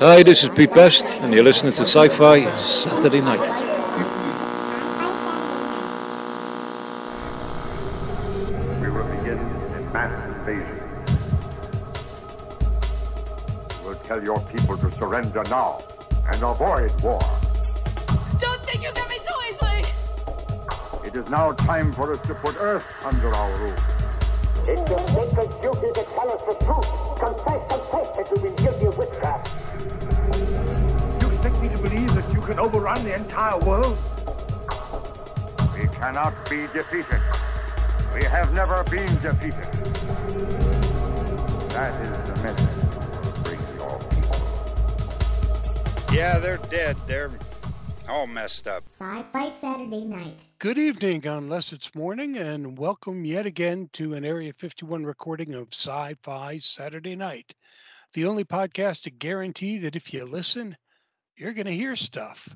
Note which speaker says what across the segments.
Speaker 1: Hi, this is Pete Best, and you're listening to Sci Fi Saturday Night.
Speaker 2: We will begin a mass invasion. We'll tell your people to surrender now and avoid war.
Speaker 3: Don't think you get me so easily!
Speaker 2: It is now time for us to put Earth under our rule.
Speaker 4: It's your sacred duty to tell us the truth. Confess, confess that you've been guilty of witchcraft.
Speaker 2: Can overrun the entire world? We cannot be defeated. We have never been defeated. That is the message bring your people.
Speaker 5: Yeah, they're dead. They're all messed up.
Speaker 6: Sci-Fi Saturday Night.
Speaker 7: Good evening, unless it's morning, and welcome yet again to an Area 51 recording of Sci Fi Saturday Night, the only podcast to guarantee that if you listen, you're going to hear stuff.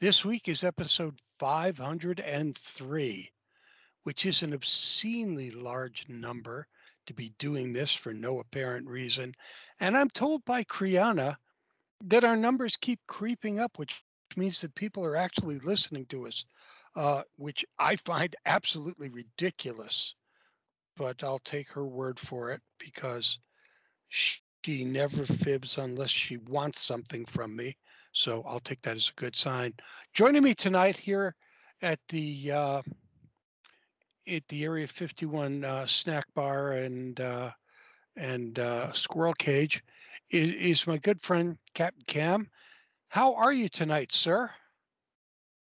Speaker 7: This week is episode 503, which is an obscenely large number to be doing this for no apparent reason. And I'm told by Kriana that our numbers keep creeping up, which means that people are actually listening to us uh, which I find absolutely ridiculous. But I'll take her word for it because never fibs unless she wants something from me. So I'll take that as a good sign. Joining me tonight here at the uh, at the Area 51 uh, snack bar and uh, and uh, squirrel cage is, is my good friend Captain Cam. How are you tonight, sir?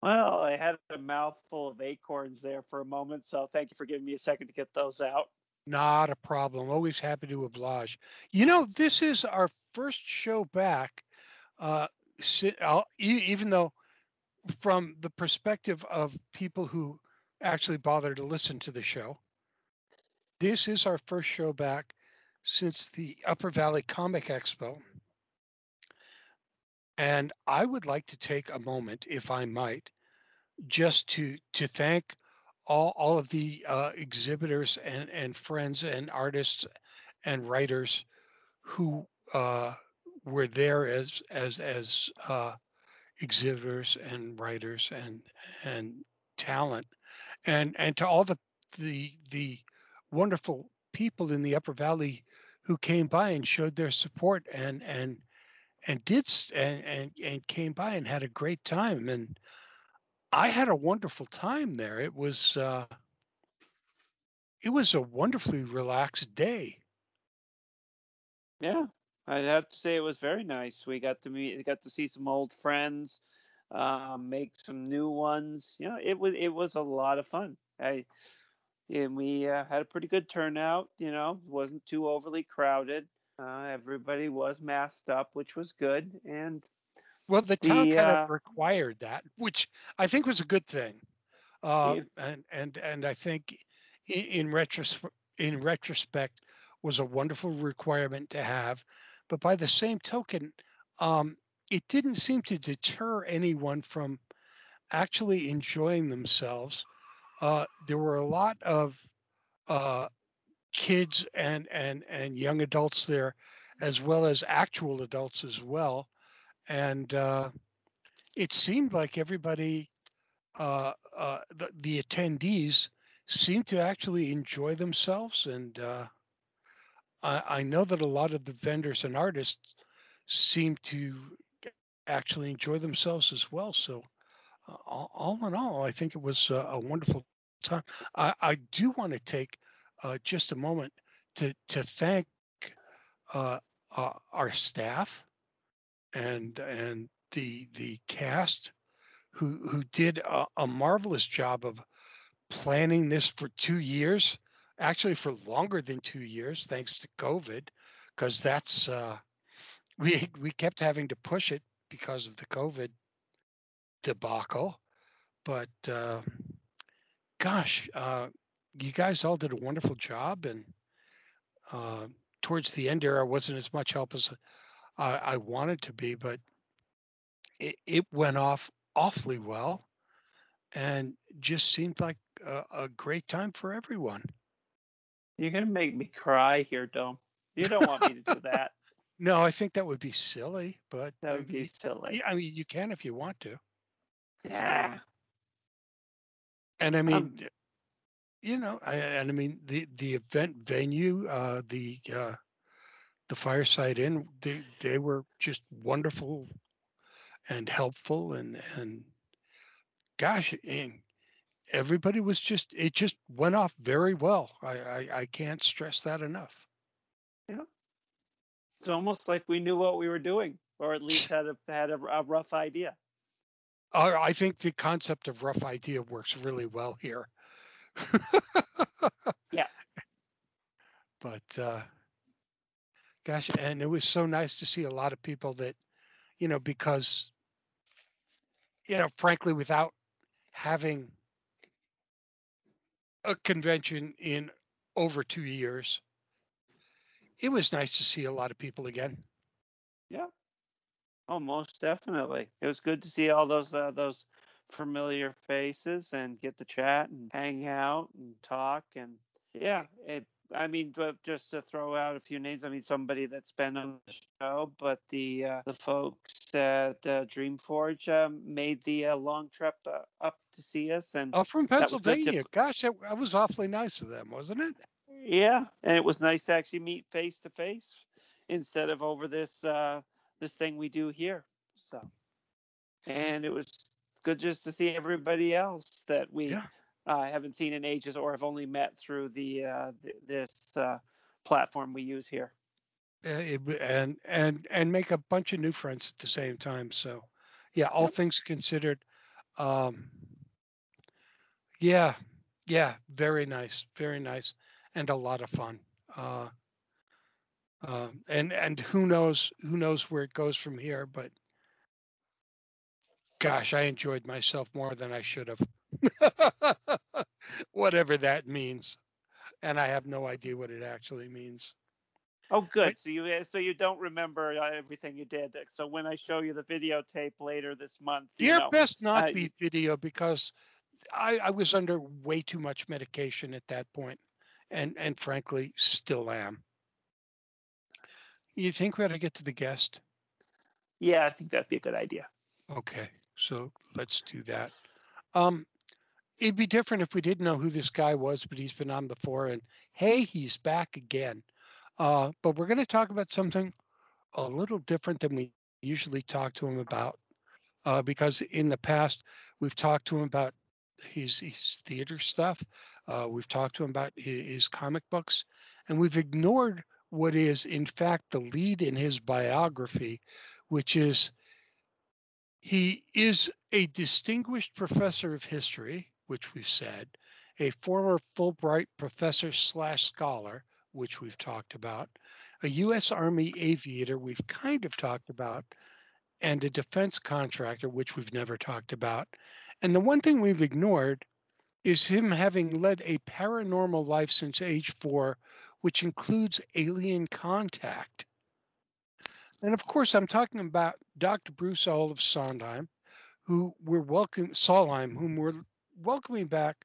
Speaker 8: Well, I had a mouthful of acorns there for a moment, so thank you for giving me a second to get those out.
Speaker 7: Not a problem. Always happy to oblige. You know, this is our first show back, uh, even though from the perspective of people who actually bother to listen to the show, this is our first show back since the Upper Valley Comic Expo. And I would like to take a moment, if I might, just to to thank all all of the uh, exhibitors and and friends and artists and writers who uh, were there as as as uh, exhibitors and writers and and talent. And and to all the the the wonderful people in the Upper Valley who came by and showed their support and and and did and and, and came by and had a great time. And I had a wonderful time there. It was uh, it was a wonderfully relaxed day.
Speaker 8: Yeah, I'd have to say it was very nice. We got to meet, got to see some old friends, um, make some new ones. You know, it was it was a lot of fun. I and we uh, had a pretty good turnout. You know, wasn't too overly crowded. Uh, everybody was masked up, which was good, and
Speaker 7: well, the town the, kind uh, of required that, which I think was a good thing. Uh, and and and I think in, in retros- in retrospect was a wonderful requirement to have. But by the same token, um, it didn't seem to deter anyone from actually enjoying themselves. Uh, there were a lot of uh, kids and and and young adults there, as well as actual adults as well and uh, it seemed like everybody, uh, uh, the, the, attendees, seemed to actually enjoy themselves. And uh, I, I, know that a lot of the vendors and artists seem to actually enjoy themselves as well. So, uh, all, all, in all, I think it was a, wonderful time. I, I do want to take uh, just a moment to to thank our staff and and the the cast who who did a, a marvelous job of planning this for two years, actually for longer than two years, thanks to COVID, because that's uh, we we kept having to push it because of the COVID debacle. But uh, gosh, uh, you guys all did a wonderful job, and uh, towards the end there, I wasn't as much help as I, I wanted to be, but it, it went off awfully well and just seemed like a, a great time for everyone.
Speaker 8: You're gonna make me cry here, Dome. You don't want me to do that.
Speaker 7: No, I think that would be silly, but
Speaker 8: that would be silly.
Speaker 7: I mean, you can if you want to.
Speaker 8: Yeah.
Speaker 7: And I mean, um, you know, I, and I mean the the event venue, uh, the uh, the fireside inn, they they were just wonderful and helpful, and and gosh, and everybody was just it just went off very well. I I, I can't stress that enough.
Speaker 8: Yeah, it's almost like we knew what we were doing, or at least had a had a, a rough idea.
Speaker 7: Uh, I think the concept of rough idea works really well here.
Speaker 8: yeah.
Speaker 7: But uh, gosh, and it was so nice to see a lot of people that, you know, because, you know, frankly, without having a convention in over two years, it was nice to see a lot of people again.
Speaker 8: Yeah. Oh, most definitely. It was good to see all those uh, those familiar faces and get to chat and hang out and talk and yeah, it I mean, just to throw out a few names. I mean, somebody that's been on the show, but the uh, the folks at uh, Dreamforge uh, made the uh, long trip uh, up to see us, and
Speaker 7: oh, from Pennsylvania. To... Gosh, that, that, was awfully nice of them, wasn't it?
Speaker 8: Yeah, and it was nice to actually meet face to face instead of over this uh, this thing we do here. So, and it was good just to see everybody else that we. Yeah uh, haven't seen in ages or have only met through the uh, th- this uh, platform we use here.
Speaker 7: and and and make a bunch of new friends at the same time. So, yeah, all yep. things considered, um, yeah, yeah, very nice, very nice, and a lot of fun. Uh, uh, and and who knows who knows where it goes from here, but gosh, I enjoyed myself more than I should have. Whatever that means. And I have no idea what it actually means.
Speaker 8: Oh, good. So you so you don't remember uh, everything you did. So when I show you the videotape later this month, you
Speaker 7: Dear
Speaker 8: know,
Speaker 7: best not uh, be video because I, I was under way too much medication at that point, and and frankly still am. You think we ought to get to the guest?
Speaker 8: Yeah, I think that'd be a good idea.
Speaker 7: Okay, so let's do that. Um, it'd be different if we didn't know who this guy was, but he's been on before, and hey, he's back again. Uh, but we're going to talk about something a little different than we usually talk to him about, uh, because in the past we've talked to him about his, his theater stuff, uh, we've talked to him about his, his comic books, and we've ignored what is in fact the lead in his biography, which is he is a distinguished professor of history which we've said, a former Fulbright professor slash scholar, which we've talked about, a U.S. Army aviator, we've kind of talked about, and a defense contractor, which we've never talked about. And the one thing we've ignored is him having led a paranormal life since age four, which includes alien contact. And of course, I'm talking about Dr. Bruce Olav Sondheim, who we're welcome, Solheim, whom we're welcoming back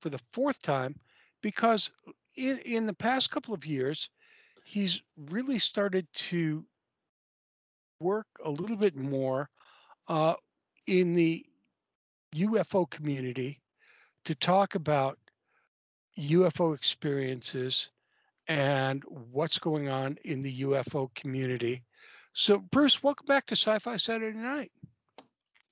Speaker 7: for the fourth time because in, in the past couple of years, he's really started to work a little bit more uh, in the UFO community to talk about UFO experiences and what's going on in the UFO community. So, Bruce, welcome back to Sci Fi Saturday Night.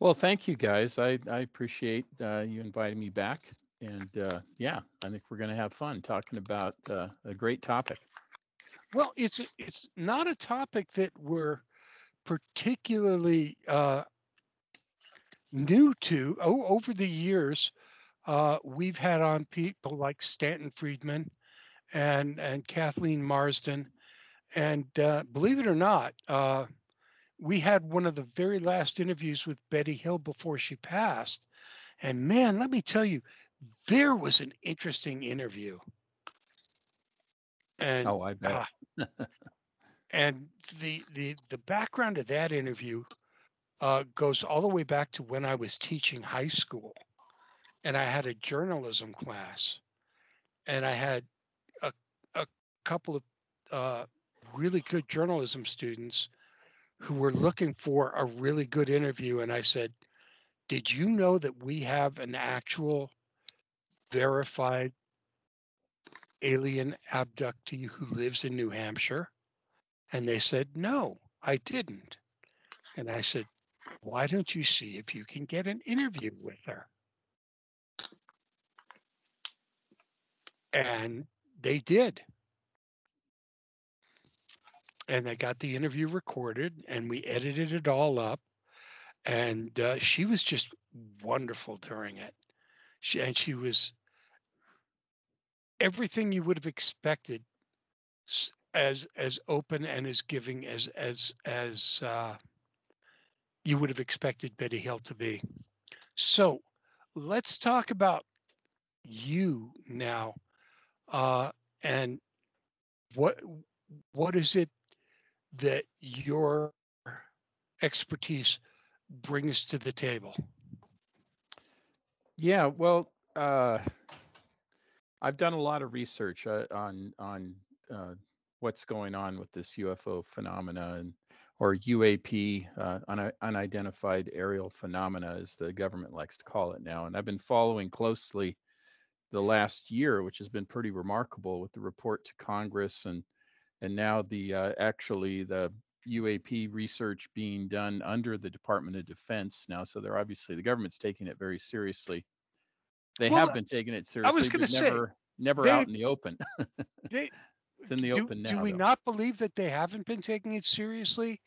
Speaker 9: Well, thank you guys. I, I appreciate uh, you inviting me back. And uh, yeah, I think we're going to have fun talking about uh, a great topic.
Speaker 7: Well, it's it's not a topic that we're particularly uh, new to. Oh, over the years, uh, we've had on people like Stanton Friedman and and Kathleen Marden, and uh, believe it or not, we had one of the very last interviews with Betty Hill before she passed. And man, let me tell you, there was an interesting interview. And
Speaker 9: oh, I bet.
Speaker 7: uh, and the the the background of that interview uh, goes all the way back to when I was teaching high school, and I had a journalism class, and I had a a couple of uh, really good journalism students who were looking for a really good interview. And I said, Did you know that we have an actual verified alien abductee who lives in New Hampshire? And they said, No, I didn't. And I said, Why don't you see if you can get an interview with her? And they did. And they got the interview recorded and we edited it all up. And uh, she was just wonderful during it. She, and she was everything you would have expected as as open and as giving as as as uh, you would have expected Betty Hill to be. So let's talk about you now, uh, and what what is it that your expertise brings to the table?
Speaker 9: Yeah, well, uh, I've done a lot of research uh, on on uh, what's going on with this UFO phenomena and or UAP, uh, un- unidentified aerial phenomena, as the government likes to call it now. And I've been following closely the last year, which has been pretty remarkable, with the report to Congress and and now the uh, actually the UAP research being done under the Department of Defense now. So they're obviously the government's taking it very seriously. They well, have been taking it seriously. I was going to say never, never they, out in the open.
Speaker 7: they,
Speaker 9: it's in the
Speaker 7: do,
Speaker 9: open now.
Speaker 7: Do we
Speaker 9: though.
Speaker 7: not believe that they haven't been taking it seriously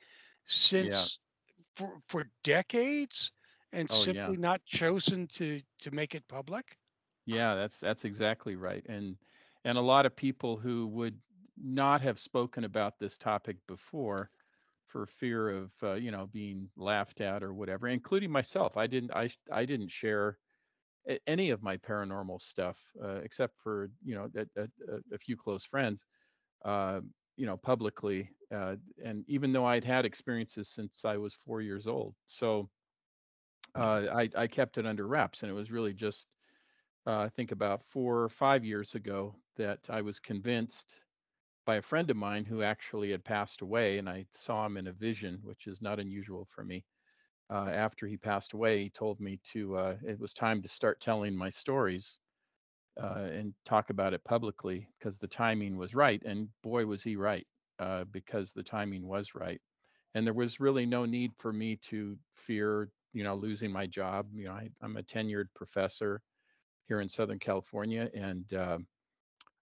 Speaker 7: since yeah. for for decades and oh, simply yeah. not chosen to to make it public?
Speaker 9: Yeah, that's that's exactly right. And and a lot of people who would not have spoken about this topic before for fear of uh, you know being laughed at or whatever including myself. I didn't i i didn't share any of my paranormal stuff uh, except for you know a, a, a few close friends uh, you know publicly uh, and even though i'd had experiences since i was four years old. So uh, I, I kept it under wraps and it was really just uh, i think about four or five years ago that i was convinced by a friend of mine who actually had passed away, and I saw him in a vision, which is not unusual for me. Uh, after he passed away, he told me to uh, it was time to start telling my stories uh, and talk about it publicly because the timing was right. And boy, was he right uh, because the timing was right. And there was really no need for me to fear, you know, losing my job. You know, I, am a tenured professor here in Southern California, and um,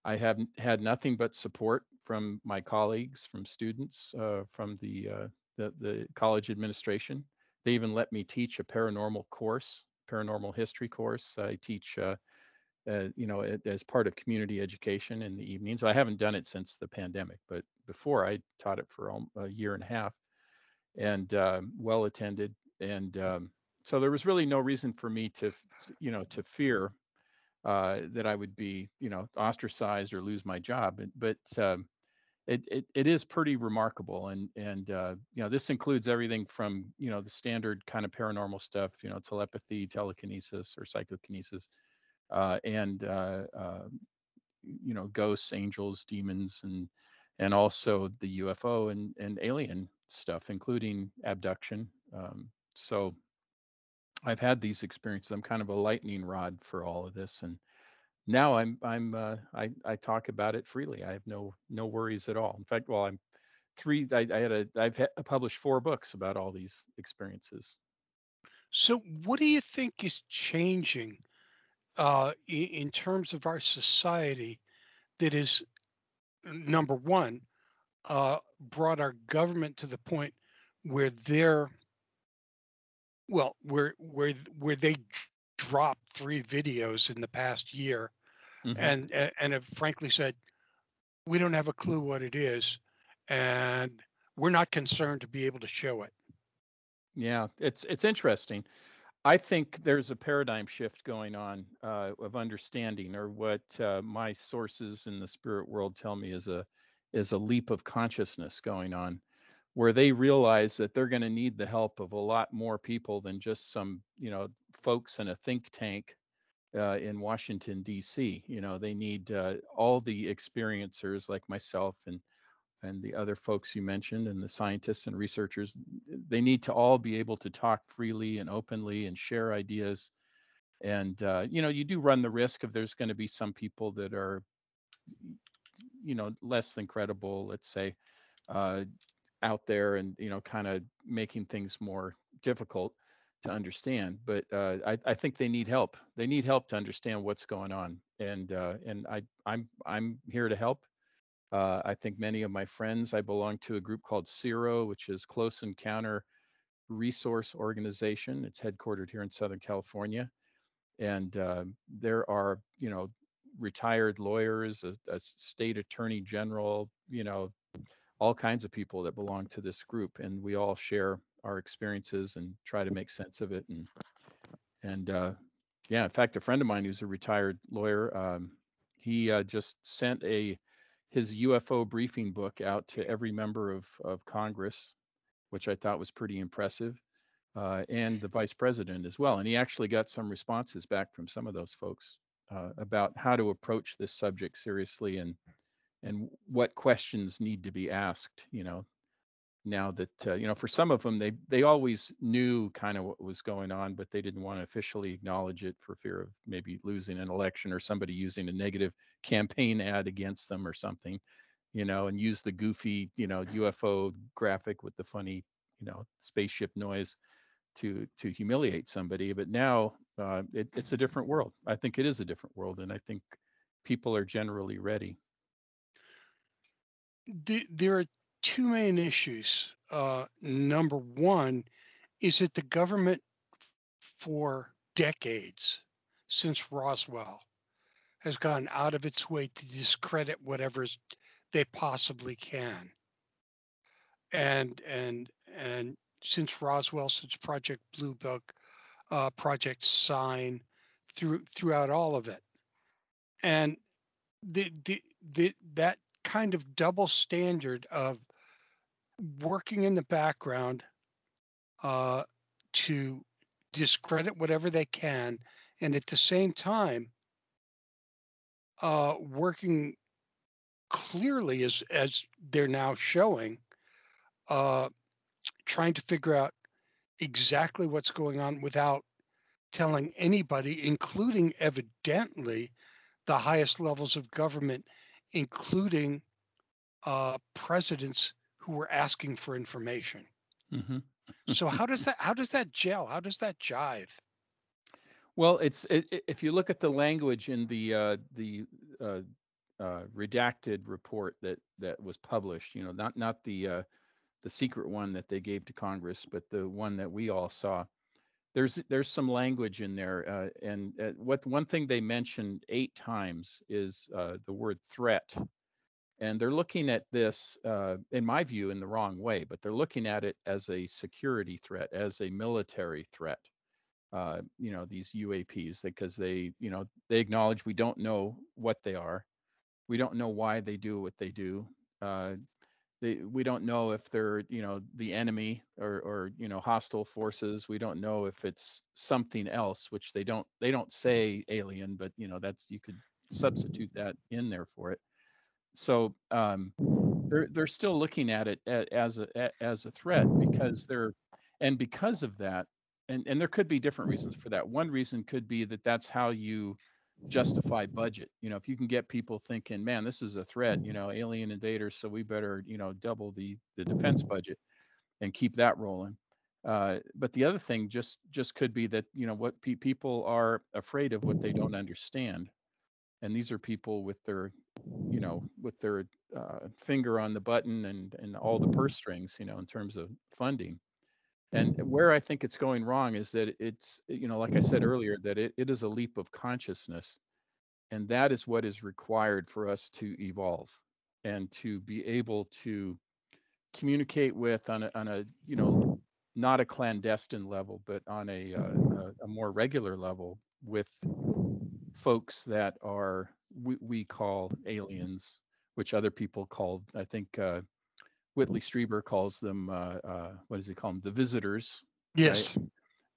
Speaker 9: I have had nothing but support from my colleagues, from students, uh, from the, uh, the, the college administration. They even let me teach a paranormal course, paranormal history course. I teach, uh, uh you know, as part of community education in the evenings. I haven't done it since the pandemic, but before I taught it for a year and a half, and um, well attended. And um, so there was really no reason for me to, you know, to fear uh, that I would be, you know, ostracized or lose my job. But um, it, it, it is pretty remarkable, and and uh, you know this includes everything from you know the standard kind of paranormal stuff, you know, telepathy, telekinesis, or psychokinesis, uh, and uh, uh, you know ghosts, angels, demons, and and also the UFO and and alien stuff, including abduction. Um, so I've had these experiences. I'm kind of a lightning rod for all of this, and now I'm I'm uh, I I talk about it freely. I have no no worries at all. In fact, well, I'm three. I, I had a I've published four books about all these experiences.
Speaker 7: So, what do you think is changing uh, in, in terms of our society that is number one uh, brought our government to the point where they're well, where where where they dropped three videos in the past year, mm-hmm. and and have frankly said, we don't have a clue what it is, and we're not concerned to be able to show it.
Speaker 9: Yeah, it's it's interesting. I think there's a paradigm shift going on uh, of understanding, or what uh, my sources in the spirit world tell me is a is a leap of consciousness going on where they realize that they're going to need the help of a lot more people than just some, you know, folks in a think tank uh, in Washington D.C. You know, they need uh, all the experiencers like myself and and the other folks you mentioned and the scientists and researchers they need to all be able to talk freely and openly and share ideas and uh, you know you do run the risk of there's going to be some people that are you know less than credible let's say uh, out there and you know kind of making things more difficult to understand but uh, I, I, think they need help. They need help to understand what's going on and uh, and I I'm I'm here to help. Uh, I think many of my friends I belong to a group called CERO which is Close Encounter Resource Organization. It's headquartered here in Southern California and uh, there are you know retired lawyers a, a state attorney general you know all kinds of people that belong to this group and we all share our experiences and try to make sense of it and and uh, yeah in fact a friend of mine who's a retired lawyer um, he uh, just sent a his UFO briefing book out to every member of of Congress which I thought was pretty impressive uh, and the vice president as well and he actually got some responses back from some of those folks uh, about how to approach this subject seriously and and what questions need to be asked you know now that uh, you know for some of them they they always knew kind of what was going on but they didn't want to officially acknowledge it for fear of maybe losing an election or somebody using a negative campaign ad against them or something you know and use the goofy you know UFO graphic with the funny you know spaceship noise to to humiliate somebody but now uh, it, it's a different world. I think it is a different world and i think people are generally ready.
Speaker 7: There are two main issues. Uh, number one is that the government, for decades since Roswell, has gone out of its way to discredit whatever they possibly can. And and and since Roswell, since Project Blue Book, uh, Project Sign, through throughout all of it, and the, the the that kind of double standard of working in the background uh, to discredit whatever they can, and at the same time, uh, working clearly as as they're now showing, uh, trying to figure out exactly what's going on without telling anybody, including evidently the highest levels of government, including uh, presidents who were asking for information. Mm-hmm. so how does that how does that gel? How does that jive?
Speaker 9: Well, it's it, if you look at the language in the uh, the uh, uh, redacted report that that was published, you know, not not the uh, the secret one that they gave to Congress, but the one that we all saw. There's there's some language in there, uh, and uh, what one thing they mentioned eight times is the word threat and they're looking at this, uh, in my view, in the wrong way, but they're looking at it as a security threat, as a military threat. Uh, you know, these UAPs, because they, you know, they acknowledge we don't know what they are. We don't know why they do what they do. Uh, they, we don't know if they're, you know, the enemy or, or, you know, hostile forces. We don't know if it's something else, which they don't, they don't say alien, but you know, that's you could substitute that in there for it so um, they're they're still looking at it as a as a threat because they're and because of that and and there could be different reasons for that. One reason could be that that's how you justify budget. You know if you can get people thinking man this is a threat you know alien invaders so we better you know double the the defense budget and keep that rolling. Uh, but the other thing just just could be that you know what pe- people are afraid of what they don't understand. And these are people with their you know with their uh, finger on the button and and all the purse strings you know in terms of funding. And where i think it's going wrong is that it's you know like i said earlier that it, it is a leap of consciousness and that is what is required for us to evolve and to be able to communicate with on a, on a you know not a clandestine level but on a, uh, a, a more regular level with folks that are we, we call aliens, which other people called, I think uh, Whitley Strieber calls them, uh, uh, what does he call them? The visitors.
Speaker 7: Yes.
Speaker 9: Right?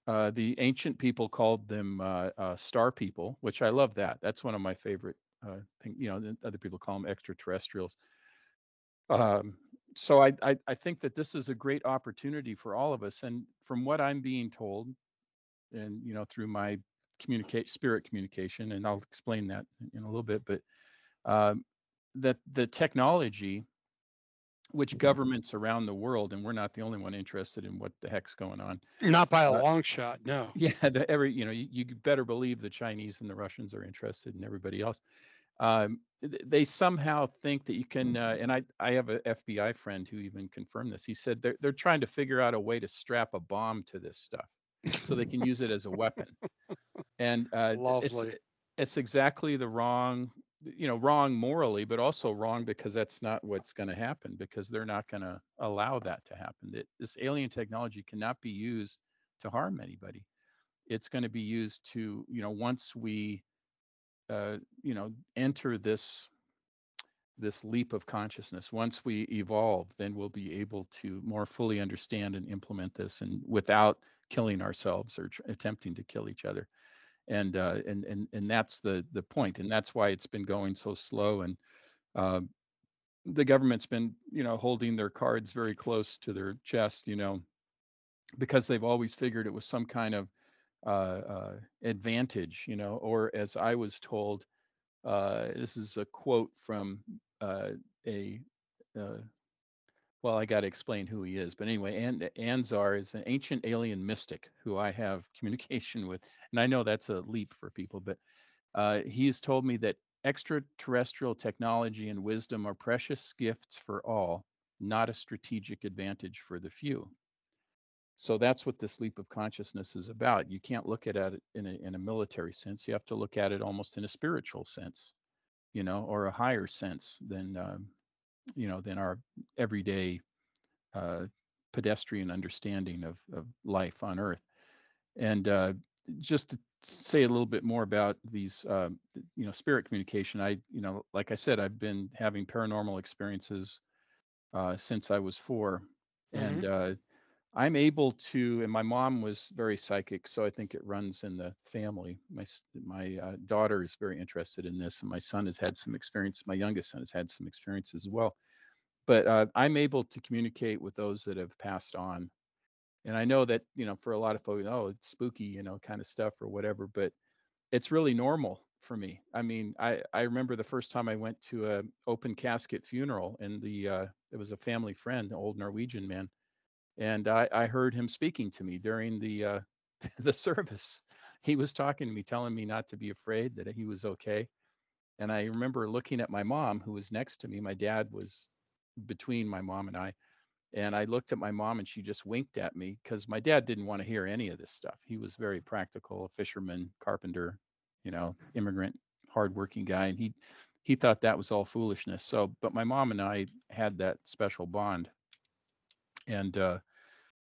Speaker 9: Uh, the ancient people called them uh, uh, star people, which I love that. That's one of my favorite things. You know, other people call them extraterrestrials. Um, so I, I, I think that this is a great opportunity for all of us. And from what I'm being told, and you know through my communicate spirit communication, and I'll explain that in a little bit, but um, that the technology which governments around the world, and we're not the only one interested in what the heck's going on.
Speaker 7: Not by a uh, long shot, no.
Speaker 9: Yeah, the, every you know, you, you, better believe the Chinese and the Russians are interested, and everybody else. Um, they somehow think that you can, uh, and I I have a FBI friend who even confirmed this. He said they're they're trying to figure out a way to strap a bomb to this stuff, so they can use it as a weapon. And uh,
Speaker 7: Lovely.
Speaker 9: it's it's exactly the wrong you know wrong morally but also wrong because that's not what's going to happen because they're not going to allow that to happen that this alien technology cannot be used to harm anybody it's going to be used to you know once we uh, you know enter this this leap of consciousness once we evolve then we'll be able to more fully understand and implement this and without killing ourselves or tr- attempting to kill each other and uh, and and and that's the the point, and that's why it's been going so slow. And uh, the government's been, you know, holding their cards very close to their chest, you know, because they've always figured it was some kind of uh, uh, advantage, you know, or as I was told, uh, this is a quote from a uh, well, I got to explain who he is. But anyway, An- Anzar is an ancient alien mystic who I have communication with. And I know that's a leap for people, but uh, he's told me that extraterrestrial technology and wisdom are precious gifts for all, not a strategic advantage for the few. So that's what this leap of consciousness is about. You can't look at it in a, in a military sense. You have to look at it almost in a spiritual sense, you know, or a higher sense than um, you know than our everyday uh, pedestrian understanding of, of life on Earth. And uh, just to say a little bit more about these, uh, you know, spirit communication. I, you know, like I said, I've been having paranormal experiences uh, since I was 4 mm-hmm. and uh, I'm able to. And my mom was very psychic, so I think it runs in the family. My my uh, daughter is very interested in this, and my son has had some experience. My youngest son has had some experience as well. But uh, I'm able to communicate with those that have passed on and I know that you know for a lot of folks, oh, it's spooky, you know, kind of stuff or whatever, but it's really normal for me. I mean, I I remember the first time I went to a open casket funeral, and the uh, it was a family friend, an old Norwegian man, and I I heard him speaking to me during the uh, the service. He was talking to me, telling me not to be afraid, that he was okay. And I remember looking at my mom, who was next to me. My dad was between my mom and I and I looked at my mom and she just winked at me because my dad didn't want to hear any of this stuff. He was very practical, a fisherman, carpenter, you know, immigrant, hardworking guy. And he he thought that was all foolishness. So, but my mom and I had that special bond. And uh,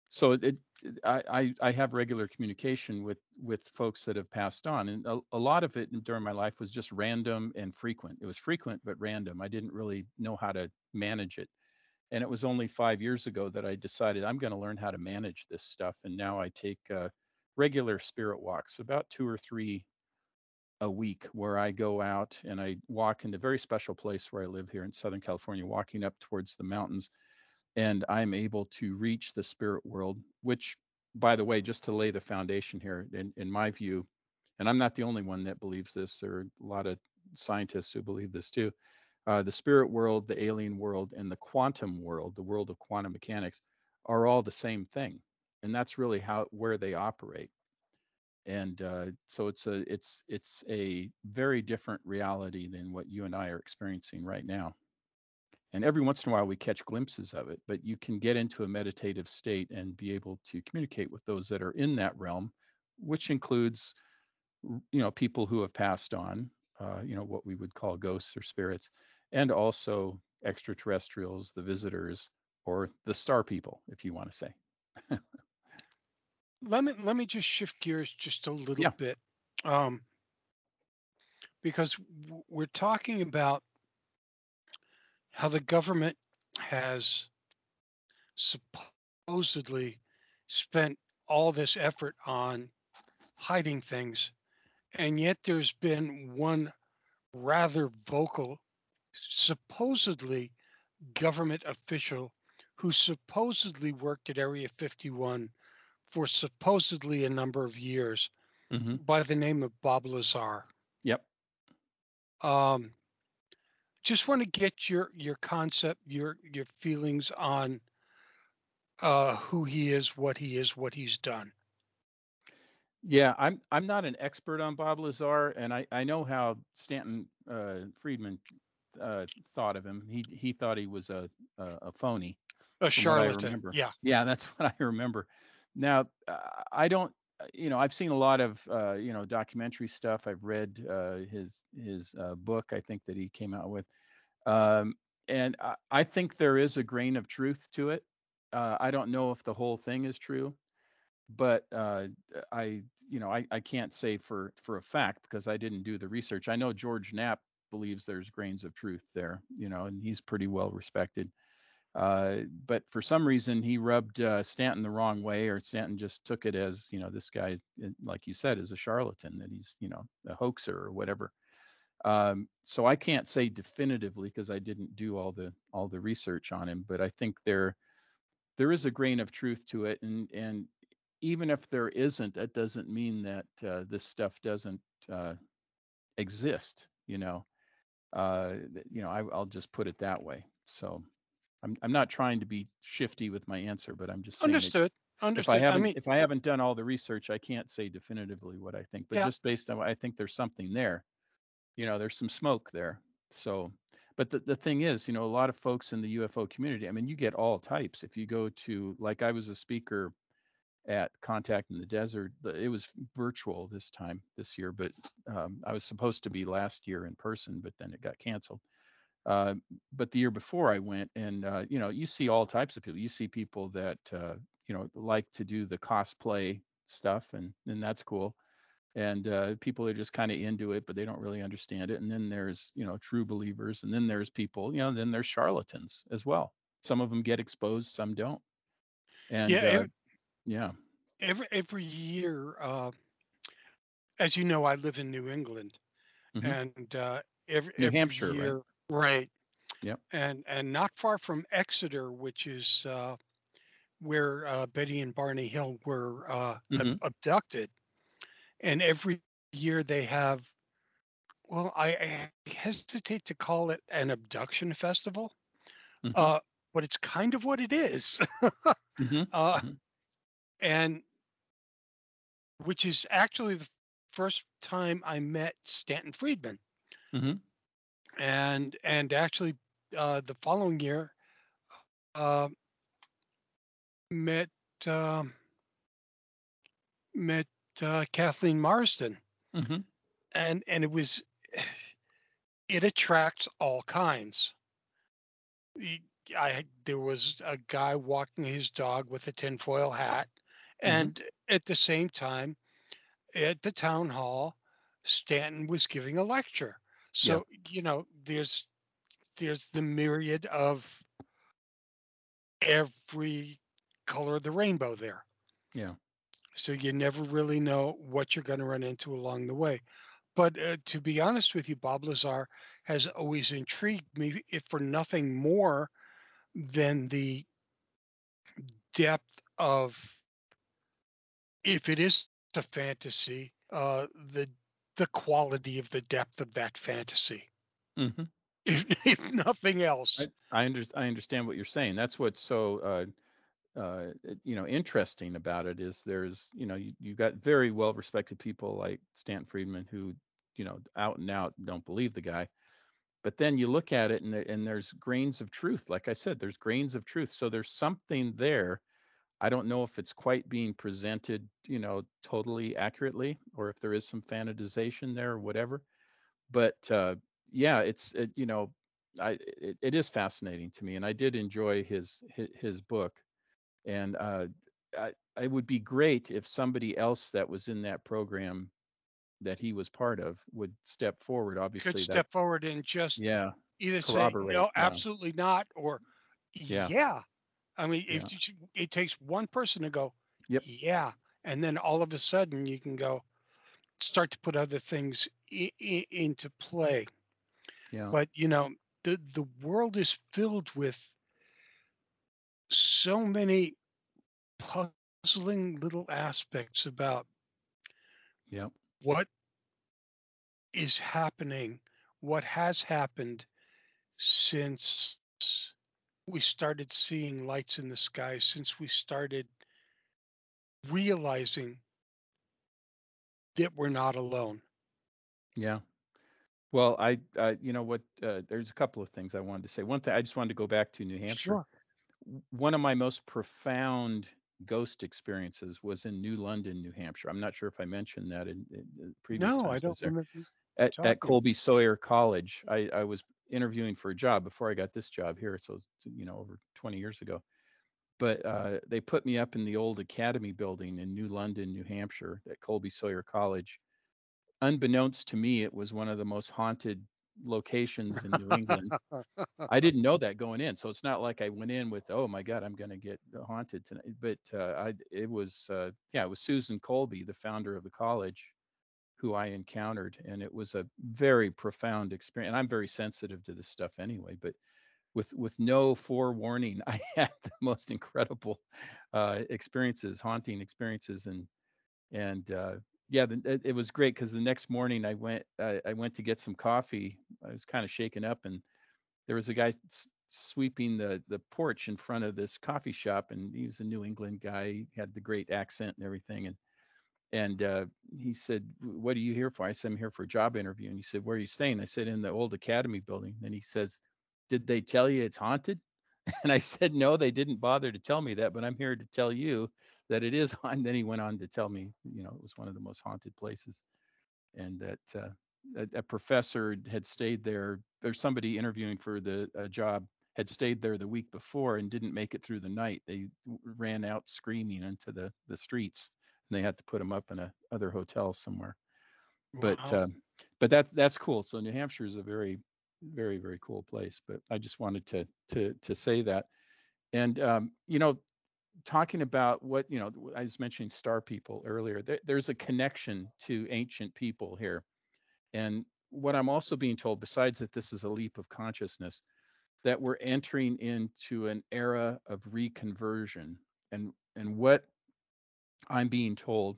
Speaker 9: so it, I, I, have regular communication with with folks that have passed on, and a, a lot of it during my life was just random and frequent. It was frequent but random. I didn't really know how to manage it and it was only five years ago that I decided I'm going to learn how to manage this stuff. And now I take uh, regular spirit walks, about two or three a week, where I go out and I walk in a very special place where I live here in Southern California, walking up towards the mountains. And I'm able to reach the spirit world, which, by the way, just to lay the foundation here, in, in my view, and I'm not the only one that believes this, there are a lot of scientists who believe this too uh, the spirit world, the alien world, and the quantum world, the world of quantum mechanics, are all the same thing, and that's really how where they operate. And uh, so it's a it's it's a very different reality than what you and I are experiencing right now. And every once in a while we catch glimpses of it, but you can get into a meditative state and be able to communicate with those that are in that realm, which includes you know people who have passed on, uh, you know what we would call ghosts or spirits, and also extraterrestrials, the visitors, or the star people, if you want to say.
Speaker 7: let me let me just shift gears just a little
Speaker 9: yeah.
Speaker 7: bit, um, because we're talking about how the government has supposedly spent all this effort on hiding things, and yet there's been one rather vocal supposedly government official who supposedly worked at Area 51 for supposedly a number of years
Speaker 9: hmm
Speaker 7: by the name of Bob Lazar.
Speaker 9: Yep.
Speaker 7: Um, just want to get your your concept, your your feelings on uh, who he is, what he is, what he's done.
Speaker 9: Yeah, I'm I'm not an expert on Bob Lazar, and I I know how Stanton uh, Friedman uh, thought of him. He he thought he was a a, a phony.
Speaker 7: A
Speaker 9: from what I
Speaker 7: charlatan. Yeah.
Speaker 9: Yeah, that's what I remember. Now, I don't, you know, I've seen a lot of, uh, you know, documentary stuff. I've read uh, his his uh, book. I think that he came out with, um, and I, I think there is a grain of truth to it. Uh, I don't know if the whole thing is true, but uh, I, you know, I, I can't say for for a fact because I didn't do the research. I know George Knapp believes there's grains of truth there, you know, and he's pretty well respected. Uh, but for some reason, he rubbed uh, Stanton the wrong way, or Stanton just took it as, you know, this guy, uh, like you said, is a charlatan, that he's, you know, a hoaxer or whatever. Um, so I can't say definitively because I didn't do all the all the research on him, but I think there there is a grain of truth to it, and and even if there isn't, that doesn't mean that uh, this stuff doesn't uh, exist. You know, uh, you know, I, I'll just put it that way. So. I'm I'm not trying to be shifty with my answer, but I'm just saying that
Speaker 7: Understood.
Speaker 9: if
Speaker 7: Understood.
Speaker 9: I haven't
Speaker 7: mean,
Speaker 9: if I haven't done all the research, I can't say definitively what I think. But
Speaker 7: Yeah.
Speaker 9: just based on what I think there's something there. You know, there's some smoke there. So but the, the thing is, you know, a lot of folks in the UFO community, I mean, you get all types. If you go to like I was a speaker at Contact in the Desert, it was virtual this time this year, but um, I was supposed to be last year in person, but then it got canceled. Uh, but the year before I went, and uh, you know, you see all types of people. You see people that uh, you know like to do the cosplay stuff, and and that's cool. And uh, people are just kind of into it, but they don't really understand it. And then there's you know true believers, and then there's people, you know, then there's charlatans as well. Some of them get exposed, some don't. And
Speaker 7: Yeah,
Speaker 9: uh,
Speaker 7: ev-
Speaker 9: yeah,
Speaker 7: every every year, uh, as you know, I live in New England,
Speaker 9: mhm,
Speaker 7: and uh, every
Speaker 9: New
Speaker 7: every
Speaker 9: Hampshire,
Speaker 7: year, right?
Speaker 9: Yep.
Speaker 7: And and not far from Exeter, which is uh, where uh, Betty and Barney Hill were uh, ab-
Speaker 9: Mhm.
Speaker 7: abducted, and every year they have. Well, I, I hesitate to call it an abduction festival,
Speaker 9: mhm,
Speaker 7: uh, but it's kind of what it is.
Speaker 9: mhm,
Speaker 7: uh,
Speaker 9: Mhm.
Speaker 7: and which is actually the first time I met Stanton Friedman,
Speaker 9: mhm.
Speaker 7: And and actually uh, the following year uh, met um, met uh, Kathleen Marden,
Speaker 9: Mhm.
Speaker 7: and and it was it attracts all kinds. I there was a guy walking his dog with a tinfoil hat,
Speaker 9: Mhm.
Speaker 7: and at the same time, at the town hall, Stanton was giving a lecture. So you know, there's there's the myriad of every color of the rainbow there.
Speaker 9: Yeah.
Speaker 7: So you never really know what you're going to run into along the way. But uh, to be honest with you, Bob Lazar has always intrigued me, if for nothing more than the depth of, if it is a fantasy, uh, the the quality of the depth of that fantasy,
Speaker 9: Mhm.
Speaker 7: if, if nothing else.
Speaker 9: I I, under, I understand what you're saying. That's what's so uh, uh, you know interesting about it is there's you know you, you got very well respected people like Stan Friedman who you know out and out don't believe the guy, but then you look at it and there, and there's grains of truth. Like I said, there's grains of truth. So there's something there. I don't know if it's quite being presented you know totally accurately or if there is some fanatization there or whatever. But uh, yeah, it's it, you know I it, it is fascinating to me, and I did enjoy his his, his book, and uh, I, it would be great if somebody else that was in that program that he was part of would step forward. Obviously,
Speaker 7: Could
Speaker 9: that
Speaker 7: step forward and just
Speaker 9: yeah,
Speaker 7: either say no,
Speaker 9: yeah.
Speaker 7: absolutely not, or
Speaker 9: Yeah.
Speaker 7: yeah. I mean,
Speaker 9: Yeah.
Speaker 7: if you, it takes one person to go,
Speaker 9: Yep.
Speaker 7: yeah, and then all of a sudden you can go start to put other things I- I- into play.
Speaker 9: yeah,
Speaker 7: But you know, the the world is filled with so many puzzling little aspects about
Speaker 9: yep.
Speaker 7: what is happening, what has happened since we started seeing lights in the sky, since we started realizing that we're not alone.
Speaker 9: Yeah. Well, I, uh, you know what? Uh, there's a couple of things I wanted to say. One thing, I just wanted to go back to New Hampshire.
Speaker 7: Sure.
Speaker 9: One of my most profound ghost experiences was in New London, New Hampshire. I'm not sure if I mentioned that in, in previous
Speaker 7: no,
Speaker 9: times.
Speaker 7: I don't remember.
Speaker 9: At, at Colby Sawyer College, I, I was interviewing for a job before I got this job here. So, you know, over 20 years ago. But uh, they put me up in the old academy building in New London, New Hampshire at Colby Sawyer College. Unbeknownst to me, it was one of the most haunted locations in New England. I didn't know that going in, so it's not like I went in with, "Oh my God, I'm going to get haunted tonight." But uh, I, it was, uh, yeah, it was Susan Colby, the founder of the college, who I encountered, and it was a very profound experience. And I'm very sensitive to this stuff anyway, but with with no forewarning, I had the most incredible uh, experiences, haunting experiences, and and uh, yeah, the, it, was great because the next morning I went uh, I went to get some coffee. I was kind of shaken up, and there was a guy s- sweeping the the porch in front of this coffee shop, and he was a New England guy. He had the great accent and everything, and and uh, he said, "What are you here for?" I said, "I'm here for a job interview." And he said, "Where are you staying?" I said, "In the old academy building." And he says, "Did they tell you it's haunted?" And I said, "No, they didn't bother to tell me that, but I'm here to tell you that it is haunted." Then he went on to tell me, you know, it was one of the most haunted places, and that uh, a, a, professor had stayed there, or somebody interviewing for the job had stayed there the week before and didn't make it through the night. They ran out screaming into the the streets and they had to put them up in a other hotel somewhere. But wow. um, but that's that's cool. So New Hampshire is a very very very cool place. But I just wanted to to to say that. And um, you know, talking about what you know, I was mentioning star people earlier. There, there's a connection to ancient people here, and what I'm also being told, besides that this is a leap of consciousness, that we're entering into an era of reconversion. And and what I'm being told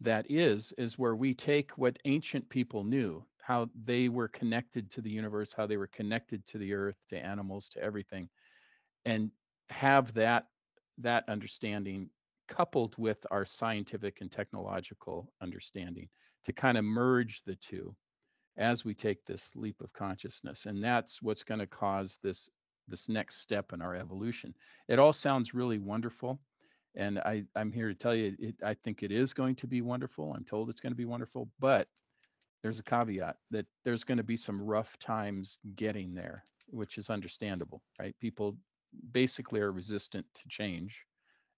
Speaker 9: that is is where we take what ancient people knew, how they were connected to the universe, how they were connected to the earth, to animals, to everything, and have that that understanding coupled with our scientific and technological understanding to kind of merge the two as we take this leap of consciousness and that's what's going to cause this this next step in our evolution. It all sounds really wonderful and I, I'm here to tell you, it, I think it is going to be wonderful. I'm told it's going to be wonderful, but there's a caveat that there's going to be some rough times getting there, which is understandable, right? People basically are resistant to change.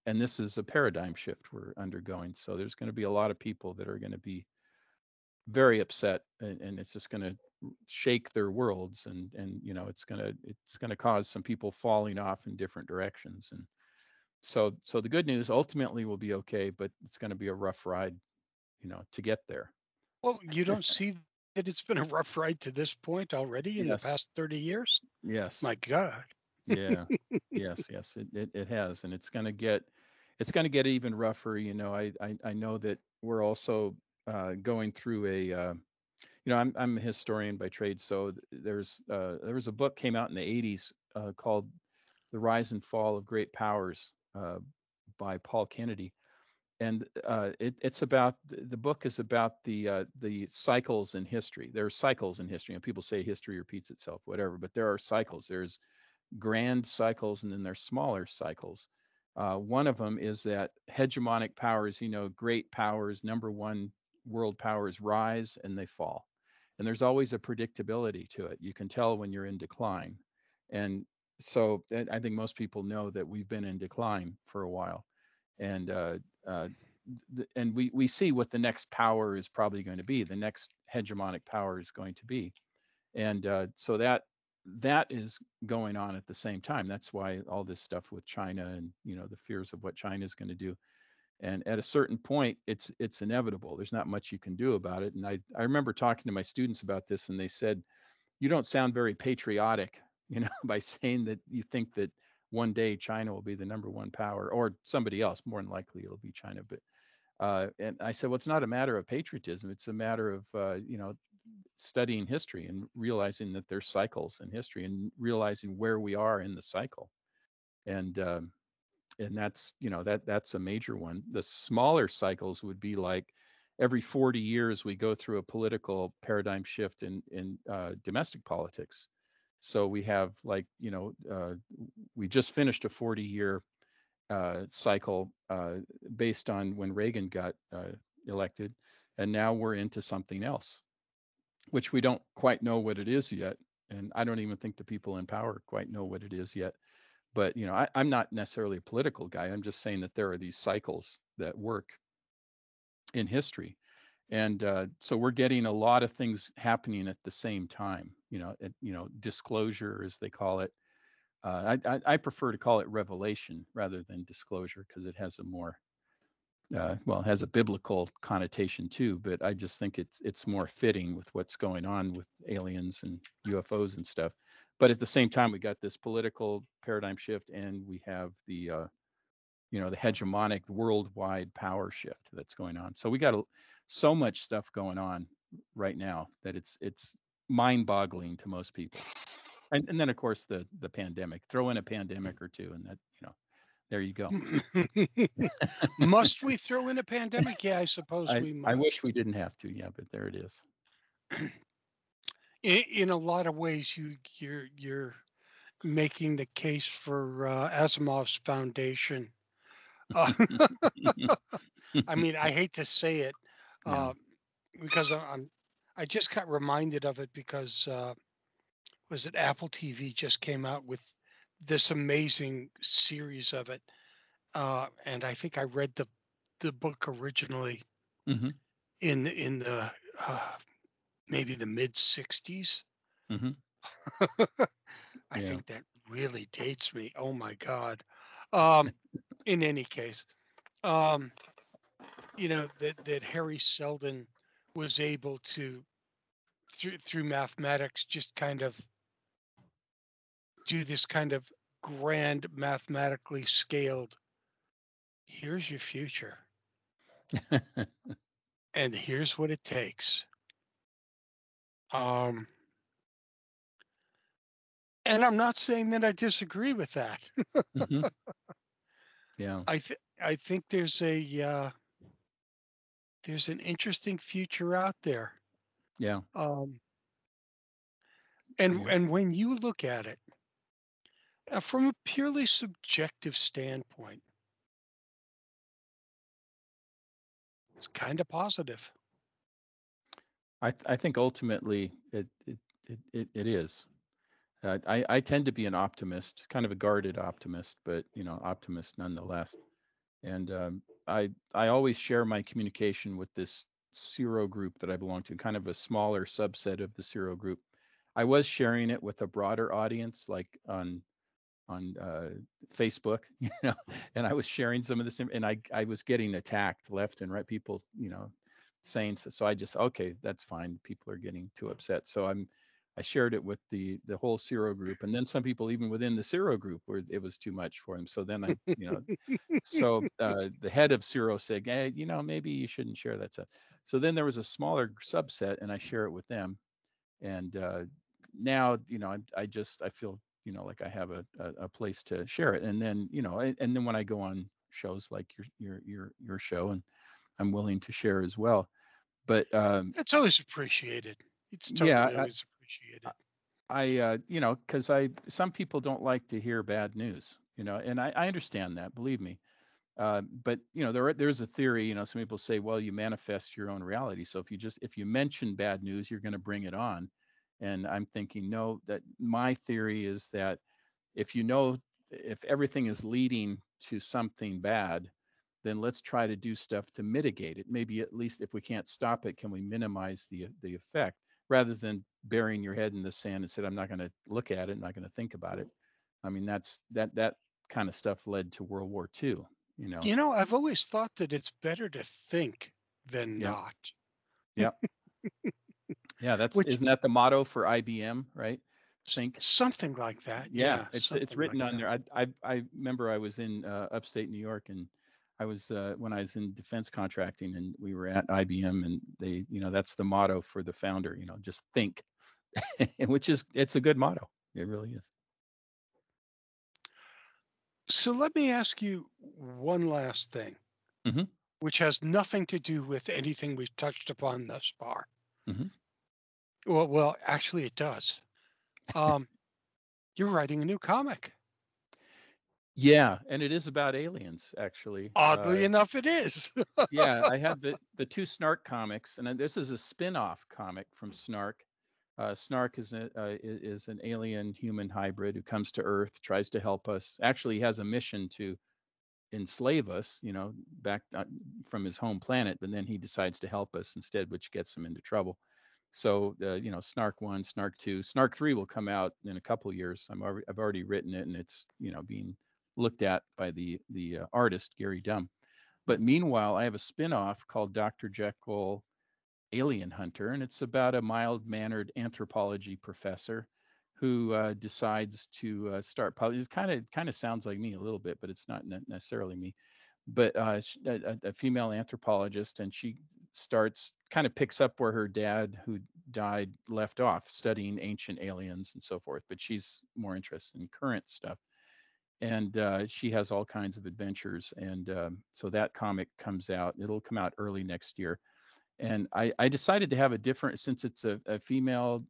Speaker 9: And this is a paradigm shift we're undergoing. So there's going to be a lot of people that are going to be very upset and, and it's just going to shake their worlds and and you know it's going to it's going to cause some people falling off in different directions and so so the good news ultimately will be okay but it's going to be a rough ride you know to get there.
Speaker 7: Well you don't see that it's been a rough ride to this point already in yes. the past 30 years?
Speaker 9: Yes.
Speaker 7: My god.
Speaker 9: Yeah. Yes yes it, it, it has and it's going to get it's going to get even rougher you know I, I i know that we're also uh, going through a uh, you know I'm, I'm a historian by trade so there's uh, there was a book came out in the 80s uh, called the rise and fall of great powers uh, by Paul Kennedy, and uh, it, it's about the book is about the uh, the cycles in history. There are cycles in history, and people say history repeats itself, whatever. But there are cycles. There's grand cycles, and then there's smaller cycles. Uh, one of them is that hegemonic powers, you know, great powers, number one world powers rise and they fall. And there's always a predictability to it. You can tell when you're in decline. And so I think most people know that we've been in decline for a while, and uh, uh, th- and we we see what the next power is probably going to be. The next hegemonic power is going to be, and uh, so that that is going on at the same time. That's why all this stuff with China and you know the fears of what China is going to do. And at a certain point, it's it's inevitable. There's not much you can do about it. And I I remember talking to my students about this, and they said, "You don't sound very patriotic." you know, by saying that you think that one day China will be the number one power or somebody else. More than likely it'll be China. But uh, and I said, well, it's not a matter of patriotism. It's a matter of uh, you know studying history and realizing that there's cycles in history and realizing where we are in the cycle. And um, and that's you know that that's a major one. The smaller cycles would be like every 40 years we go through a political paradigm shift in in uh, domestic politics. So we have like you know uh, we just finished a 40 year uh, cycle uh, based on when Reagan got uh, elected, and now we're into something else, which we don't quite know what it is yet, and I don't even think the people in power quite know what it is yet. But you know, I, I'm not necessarily a political guy. I'm just saying that there are these cycles that work in history, and uh, so we're getting a lot of things happening at the same time. You know, you know, disclosure as they call it. Uh, I, I, I prefer to call it revelation rather than disclosure because it has a more uh, well, has a biblical connotation too, but I just think it's it's more fitting with what's going on with aliens and UFOs and stuff. But at the same time, we got this political paradigm shift, and we have the uh, you know the hegemonic worldwide power shift that's going on. So we got a, so much stuff going on right now that it's it's mind-boggling to most people. And and then of course the the pandemic. Throw in a pandemic or two, and that you know there you go.
Speaker 7: must we throw in a pandemic? Yeah, I suppose
Speaker 9: I,
Speaker 7: we must.
Speaker 9: I wish we didn't have to. Yeah, but there it is.
Speaker 7: In, in a lot of ways, you you're you're making the case for uh, Asimov's foundation. Uh, I mean, I hate to say it uh, because I'm I just got reminded of it because uh, was it Apple TV just came out with this amazing series of it, uh, and I think I read the the book originally
Speaker 9: mm-hmm.
Speaker 7: in the, in the uh, maybe the mid '60s.
Speaker 9: Mm-hmm.
Speaker 7: I yeah. think that really dates me. Oh my God. Um, in any case, um, you know that that Hari Seldon was able to through through mathematics just kind of do this kind of grand mathematically scaled here's your future. And here's what it takes. Um and i'm not saying that i disagree with that.
Speaker 9: Mm-hmm. yeah.
Speaker 7: I th- i think there's a uh there's an interesting future out there
Speaker 9: yeah
Speaker 7: um and
Speaker 9: Yeah.
Speaker 7: and when you look at it uh, from a purely subjective standpoint it's kind of positive
Speaker 9: I th- I think ultimately it it it, it, it is. Uh, I I tend to be an optimist, kind of a guarded optimist, but you know optimist nonetheless. And um, I I always share my communication with this CERO group that I belong to, kind of a smaller subset of the CERO group. I was sharing it with a broader audience, like on on uh, Facebook, you know, and I was sharing some of this, and I I was getting attacked left and right. People, you know, saying so, so I just okay, that's fine. People are getting too upset, so I'm I shared it with the the whole CERO group, and then some people even within the CERO group where it was too much for them. So then I, you know, so uh, the head of CERO said, hey, you know, maybe you shouldn't share that stuff. So then there was a smaller subset, and I share it with them, and uh, now you know I, I just I feel you know like I have a, a, a place to share it, and then you know and, and then when I go on shows like your your your your show and I'm willing to share as well. But um,
Speaker 7: it's always appreciated. It's totally
Speaker 9: Yeah, I-
Speaker 7: always
Speaker 9: I, uh, you know, because I some people don't like to hear bad news, you know, and I, I understand that, believe me. Uh, but you know, there there's a theory, you know, some people say, well, you manifest your own reality. So if you just if you mention bad news, you're going to bring it on. And I'm thinking, no, that my theory is that if you know if everything is leading to something bad, then let's try to do stuff to mitigate it. Maybe at least if we can't stop it, can we minimize the the effect rather than burying your head in the sand and said, I'm not going to look at it, I'm not going to think about it. I mean, that's that that kind of stuff led to World War II. You know.
Speaker 7: You know, I've always thought that it's better to think than
Speaker 9: Yeah.
Speaker 7: not.
Speaker 9: Yeah. yeah, that's
Speaker 7: Which-
Speaker 9: isn't that the motto for IBM, right? Think.
Speaker 7: Something like that.
Speaker 9: Yeah,
Speaker 7: Yeah.
Speaker 9: it's it's written
Speaker 7: like
Speaker 9: on
Speaker 7: that.
Speaker 9: there. I I I remember I was in uh, upstate New York and I was uh, when I was in defense contracting and we were at IBM and they you know that's the motto for the founder. You know, just think, which is it's a good motto. It really is.
Speaker 7: So let me ask you one last thing,
Speaker 9: Mhm.
Speaker 7: which has nothing to do with anything we've touched upon thus far.
Speaker 9: Mhm.
Speaker 7: Well, well, actually, it does. Um, you're writing a new comic.
Speaker 9: Yeah, and it is about aliens actually.
Speaker 7: Oddly
Speaker 9: Uh,
Speaker 7: enough, it is.
Speaker 9: yeah, I had the the two Snark comics, and this is a spin-off comic from Snark. Uh, Snark is a, uh, is an alien human hybrid who comes to Earth, tries to help us. Actually, he has a mission to enslave us, you know, back uh, from his home planet, but then he decides to help us instead, which gets him into trouble. So, uh, you know, Snark one, Snark two, Snark three will come out in a couple years. I'm already, I've already written it, and it's you know being looked at by the the uh, artist Gary Dumm. But meanwhile, I have a spin-off called Dr. Jekyll Alien Hunter, and it's about a mild-mannered anthropology professor who uh, decides to uh, start. It kind of kind of sounds like me a little bit, but it's not ne- necessarily me. But uh, a- a female anthropologist, and she starts kind of picks up where her dad, who died, left off, studying ancient aliens and so forth. But she's more interested in current stuff and uh, she has all kinds of adventures. And um, so that comic comes out. It'll come out early next year. And I, I decided to have a different, since it's a, a female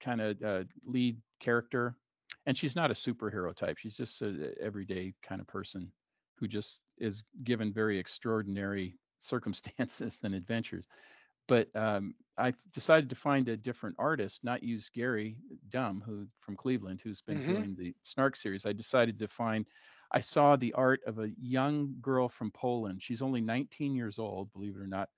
Speaker 9: kind of uh, lead character, and she's not a superhero type. She's just an everyday kind of person who just is given very extraordinary circumstances and adventures. But um, I decided to find a different artist, not use Gary Dumm, who from Cleveland, who's been
Speaker 7: Mhm.
Speaker 9: doing the Snark series. I decided to find. I saw the art of a young girl from Poland. She's only 19 years old, believe it or not.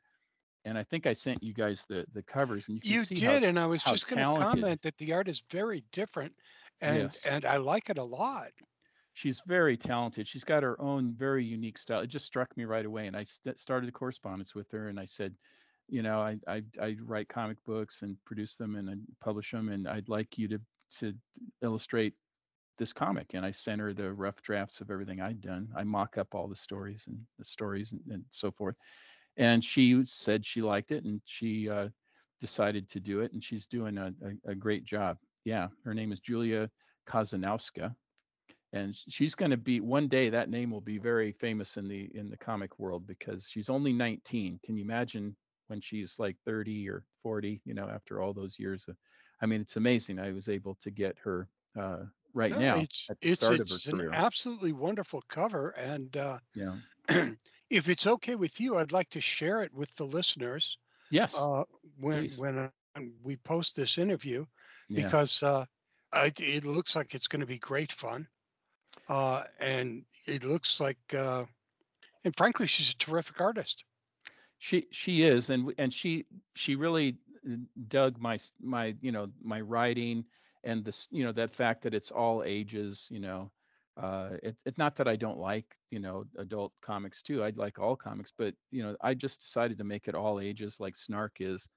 Speaker 9: And I think I sent you guys the the covers, and you can
Speaker 7: You
Speaker 9: see
Speaker 7: did,
Speaker 9: how,
Speaker 7: and I was just going to comment that the art is very different, and
Speaker 9: Yes.
Speaker 7: and I like it a lot.
Speaker 9: she's very talented. She's got her own very unique style. It just struck me right away, and I st- started a correspondence with her, and I said, you know, I, I I write comic books and produce them and I publish them, and I'd like you to to illustrate this comic. And I sent her the rough drafts of everything I'd done. I mock up all the stories and the stories and, and so forth. And she said she liked it, and she uh, decided to do it, and she's doing a, a, a great job. Yeah, her name is Julia Kazanowska and she's going to be one day that name will be very famous in the in the comic world because she's only 19 can you imagine when she's like 30 or 40 you know after all those years of, i mean it's amazing i was able to get her uh, right
Speaker 7: No,
Speaker 9: now
Speaker 7: it's
Speaker 9: at the
Speaker 7: it's
Speaker 9: start
Speaker 7: it's
Speaker 9: of her
Speaker 7: an
Speaker 9: career
Speaker 7: absolutely wonderful cover, and uh,
Speaker 9: yeah
Speaker 7: if it's okay with you, I'd like to share it with the listeners
Speaker 9: yes
Speaker 7: uh, when
Speaker 9: please.
Speaker 7: when uh, we post this interview
Speaker 9: yeah
Speaker 7: because uh, I, it looks like it's going to be great fun, uh, and it looks like, uh, and frankly, she's a terrific artist.
Speaker 9: She she is and and she she really uh, dug my my you know my writing and this you know that fact that it's all ages you know. Uh it, it not that i don't like you know adult comics too i'd like all comics but you know i just decided to make it all ages like snark is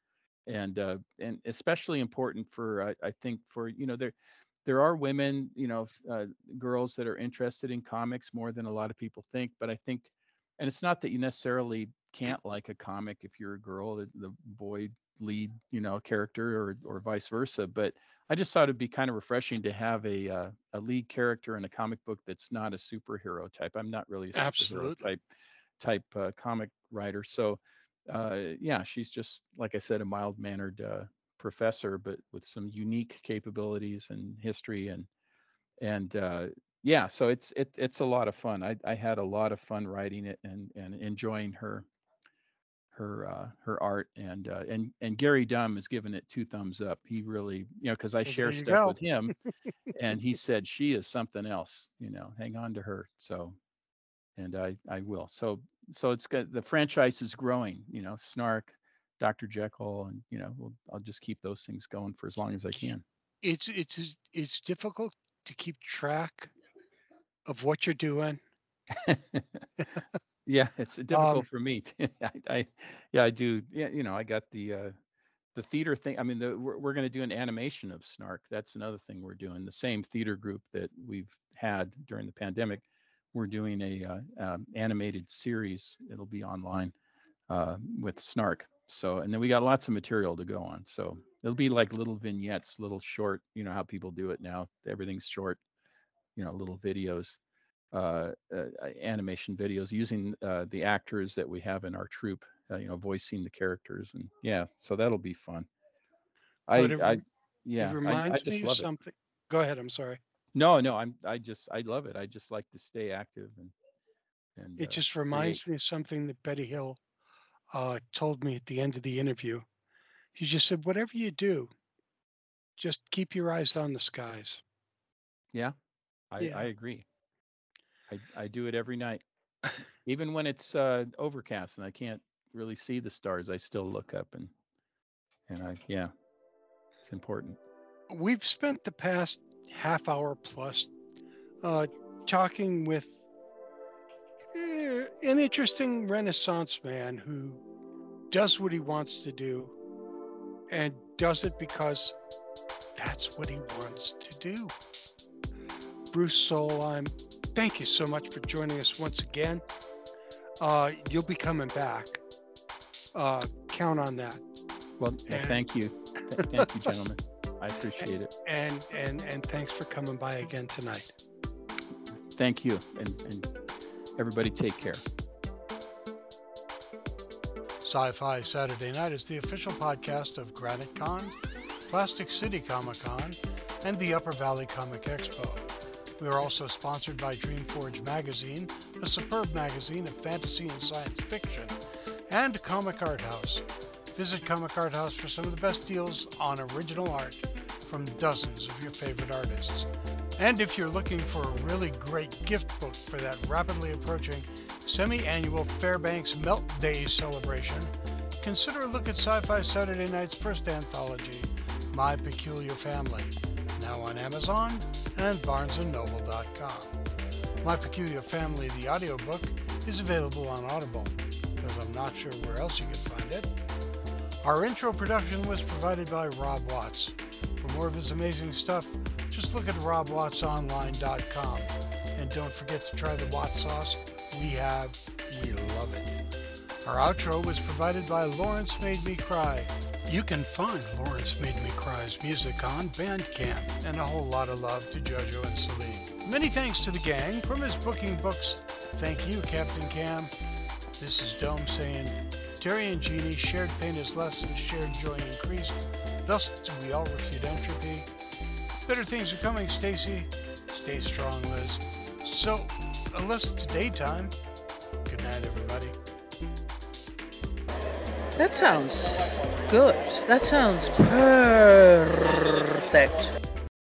Speaker 9: and uh and especially important for i, I think for you know there there are women you know uh, girls that are interested in comics more than a lot of people think but i think and it's not that you necessarily can't like a comic if you're a girl the, the boy lead you know character or or vice versa but i just thought it'd be kind of refreshing to have a uh, a lead character in a comic book that's not a superhero type i'm not really a superhero
Speaker 7: Absolutely.
Speaker 9: type type uh, comic writer so uh yeah she's just like i said a mild mannered uh professor but with some unique capabilities and history and and uh yeah so it's it, it's a lot of fun I, I had a lot of fun writing it and and enjoying her her uh her art and uh and and gary Dumm has given it two thumbs up he really you know because i share stuff
Speaker 7: go.
Speaker 9: with him and he said she is something else you know hang on to her so and i i will so so it's got the franchise is growing you know snark dr jekyll and you know we'll, i'll just keep those things going for as long as i can
Speaker 7: It's it's it's difficult to keep track of what you're doing.
Speaker 9: yeah it's difficult
Speaker 7: Um,
Speaker 9: for me too. I, I yeah i do yeah you know i got the uh the theater thing. I mean, the, we're, we're going to do an animation of Snark. That's another thing we're doing. The same theater group that we've had during the pandemic, we're doing a uh, um, animated series. It'll be online uh, with Snark. So, and then we got lots of material to go on. So it'll be like little vignettes, little short. You know how people do it now. Everything's short. You know, little videos, animation videos using uh, the actors that we have in our troupe uh, you know, voicing the characters, and yeah, so that'll be fun. I,
Speaker 10: it,
Speaker 9: I, yeah,
Speaker 10: it reminds
Speaker 9: I, I
Speaker 10: me of something. It. Go ahead. I'm sorry.
Speaker 9: No, no, I'm, I just, I love it. I just like to stay active and, and.
Speaker 10: It
Speaker 9: uh,
Speaker 10: just reminds
Speaker 9: create.
Speaker 10: me of something that Betty Hill uh, told me at the end of the interview. She just said, "Whatever you do, just keep your eyes on the skies."
Speaker 9: Yeah, I,
Speaker 10: Yeah.
Speaker 9: I agree. I, I do it every night, even when it's uh, overcast and I can't really see the stars. I still look up and, and I, yeah, it's important.
Speaker 10: We've spent the past half hour plus uh, talking with eh, an interesting Renaissance man who does what he wants to do and does it because that's what he wants to do. Bruce Solheim, thank you so much for joining us once again. Uh, you'll be coming back. Uh, count on that.
Speaker 9: Well,
Speaker 10: And-
Speaker 9: thank you. Thank you, gentlemen. I appreciate it.
Speaker 10: And and and thanks for coming by again tonight.
Speaker 9: Thank you. And, and everybody take care.
Speaker 7: Sci Fi Saturday Night is the official podcast of Granite Con, Plastic City Comic Con, and the Upper Valley Comic Expo. We are also sponsored by Dreamforge Magazine, a superb magazine of fantasy and science fiction, and Comic Art House. Visit Comic Art House for some of the best deals on original art from dozens of your favorite artists. And if you're looking for a really great gift book for that rapidly approaching semi annual Fairbanks Melt Days celebration, consider a look at Sci Fi Saturday Night's first anthology, My Peculiar Family, now on Amazon and BarnesandNoble.com. My Peculiar Family, the audiobook, is available on Audible, because I'm not sure where else you can find it. Our intro production was provided by Rob Watts. For more of his amazing stuff, just look at robwattsonline.com. And don't forget to try the Watts sauce. We have, we love it. Our outro was provided by Lawrence Made Me Cry. You can find Lawrence Made Me Cry's music on Bandcamp, and a whole lot of love to Jojo and Celine. Many thanks to the gang from his booking books. Thank you, Captain Cam. This is Dome saying, Terry and Jeannie shared pain as lessons, shared joy increased. Thus do we all refute entropy. Better things are coming, Stacy. Stay strong, Liz. So, uh, unless it's daytime, good night, everybody.
Speaker 11: That sounds good. That sounds perfect.